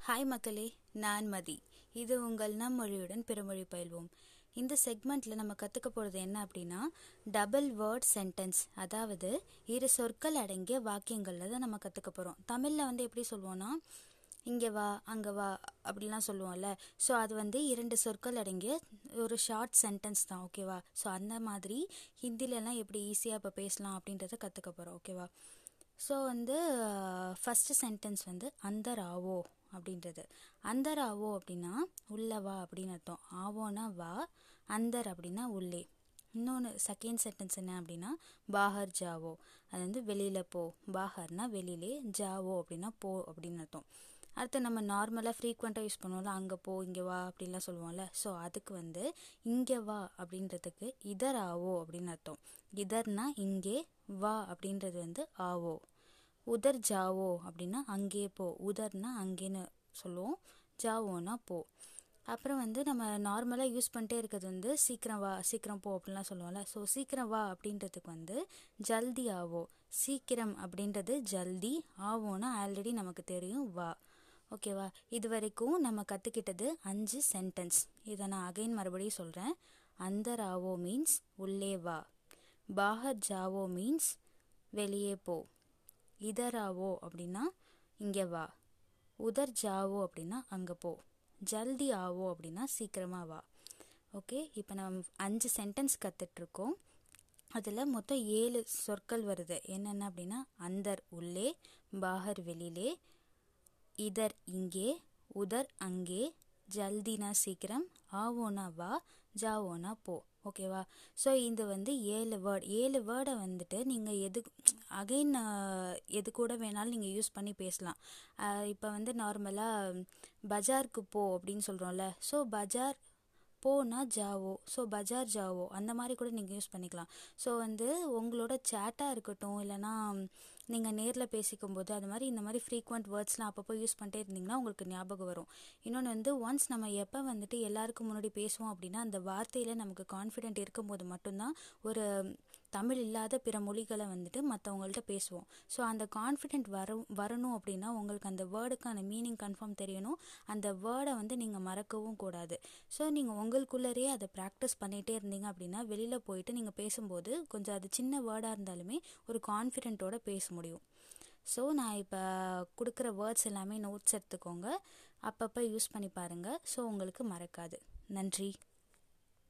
Hi மக்களே. நான் மதி. இது உங்கள் நம் மொழியுடன் பிறமொழி பயில்வோம். இந்த செக்மெண்ட்ல நம்ம கத்துக்க போறது என்ன அப்படின்னா டபுள் வேர்ட் சென்டென்ஸ் அதாவது இரு சொற்கள் அடங்கிய வாக்கியங்கள்ல தான் நம்ம கத்துக்க போறோம். தமிழ்ல வந்து எப்படி சொல்லுவோம்னா இங்க வா அங்க வா அப்படிலாம் சொல்லுவோம்ல. ஸோ அது வந்து இரண்டு சொற்கள் அடங்கிய ஒரு ஷார்ட் சென்டென்ஸ் தான் ஓகேவா ஸோ அந்த மாதிரி ஹிந்திலலாம் எப்படி ஈஸியாக இப்போ பேசலாம் அப்படின்றத கற்றுக்க போகிறோம் ஓகேவா ஸோ வந்து ஃபஸ்ட்டு சென்டென்ஸ் வந்து அந்த ராவோ அப்படின்றது. அந்தர் ஆவோ அப்படின்னா உள்ளவா அப்படின்னு அர்த்தம். ஆவோனா வா அந்தர் அப்படின்னா உள்ளே. இன்னொன்று செகண்ட் சென்டென்ஸ் என்ன அப்படின்னா பாஹர் ஜாவோ. அது வந்து வெளியில் போ. பாஹர்னா வெளியிலே ஜாவோ அப்படின்னா போ அப்படின்னு அர்த்தம். அடுத்து நம்ம நார்மலாக ஃப்ரீக்வெண்ட்டாக யூஸ் பண்ணுவோம்ல அங்கே போ இங்கே வா அப்படின்லாம் சொல்லுவோம்ல. ஸோ அதுக்கு வந்து இங்கே வா அப்படின்றதுக்கு இதர் ஆவோ அப்படின்னு அர்த்தம். இதர்னா இங்கே வா அப்படின்றது வந்து ஆவோ. உதர் ஜாவோ அப்படின்னா அங்கே போ. உதர்னா அங்கேன்னு சொல்லுவோம். ஜாவோனா போ. அப்புறம் வந்து நம்ம நார்மலாக யூஸ் பண்ணிட்டே இருக்கிறது வந்து சீக்கிரம் வா சீக்கிரம் போ அப்படின்லாம் சொல்லுவோம்ல. ஸோ சீக்கிரம் வா அப்படின்றதுக்கு வந்து ஜல்தி ஆவோ. சீக்கிரம் அப்படின்றது ஜல்தி ஆவோனா ஆல்ரெடி நமக்கு தெரியும் வா. ஓகேவா இது வரைக்கும் நம்ம கற்றுக்கிட்டது அஞ்சு சென்டென்ஸ் இதை நான் அகைன் மறுபடியும் சொல்கிறேன் அந்தர் ஆவோ மீன்ஸ் உள்ளே வா. பாகர் ஜாவோ மீன்ஸ் வெளியே போ. இதராவோ அப்படின்னா இங்கே வா. உதர் ஜாவோ அப்படின்னா அங்கே போ. ஜல்தி ஆவோ அப்படின்னா சீக்கிரமாக வா. ஓகே? இப்போ நம்ம அஞ்சு சென்டென்ஸ் கற்றுட்ருக்கோம் அதில் மொத்தம் ஏழு சொற்கள் வருது. என்னென்ன அப்படின்னா அந்தர் உள்ளே பாகர் வெளியிலே இதர் இங்கே உதர் அங்கே ஜல்தினா சீக்கிரம். ஆவோனா வா ஜாவோனா போ. ஓகேவா ஸோ இது வந்து ஏழு வேர்ட் ஏழு வேர்டை வந்துட்டு நீங்கள் எது அகைன் எது கூட வேணாலும் நீங்கள் யூஸ் பண்ணி பேசலாம். இப்போ வந்து நார்மலாக பஜாருக்கு போ அப்படின்னு சொல்கிறோம்ல ஸோ பஜார் போனா ஜாவோ. ஸோ பஜார் ஜாவோ. அந்த மாதிரி கூட நீங்கள் யூஸ் பண்ணிக்கலாம். ஸோ வந்து உங்களோட சேட்டாக இருக்கட்டும் இல்லைனா நீங்கள் நேரில் பேசிக்கும்போது அது மாதிரி இந்த மாதிரி ஃப்ரீக்வெண்ட் வேர்ட்ஸ்லாம் அப்பப்போ யூஸ் பண்ணிட்டே இருந்தீங்கன்னா உங்களுக்கு ஞாபகம் வரும். இன்னொன்று வந்து ஒன்ஸ் நம்ம எப்போ வந்துட்டு எல்லாருக்கும் முன்னாடி பேசுவோம் அப்படின்னா அந்த வார்த்தையில் நமக்கு கான்ஃபிடென்ட் இருக்கும்போது மட்டும்தான் ஒரு தமிழ் இல்லாத பிற மொழிகளை வந்துட்டு மற்றவங்கள்ட்ட பேசுவோம். ஸோ அந்த கான்ஃபிடென்ட் வர வரணும் அப்படின்னா உங்களுக்கு அந்த வேர்டுக்கான மீனிங் கன்ஃபார்ம் தெரியணும். அந்த வேர்டை வந்து நீங்கள் மறக்கவும் கூடாது. ஸோ நீங்கள் உங்களுக்குள்ளேயே அதை ப்ராக்டிஸ் பண்ணிகிட்டே இருந்தீங்க அப்படின்னா வெளியில் போயிட்டு நீங்கள் பேசும்போது கொஞ்சம் அது சின்ன வேர்டாக இருந்தாலுமே ஒரு கான்ஃபிடென்ட்டோட பேச முடியும். ஸோ நான் இப்போ கொடுக்குற வேர்ட்ஸ் எல்லாமே நோட்ஸ் எடுத்துக்கோங்க. அப்பப்போ யூஸ் பண்ணி பாருங்கள் ஸோ உங்களுக்கு மறக்காது. நன்றி.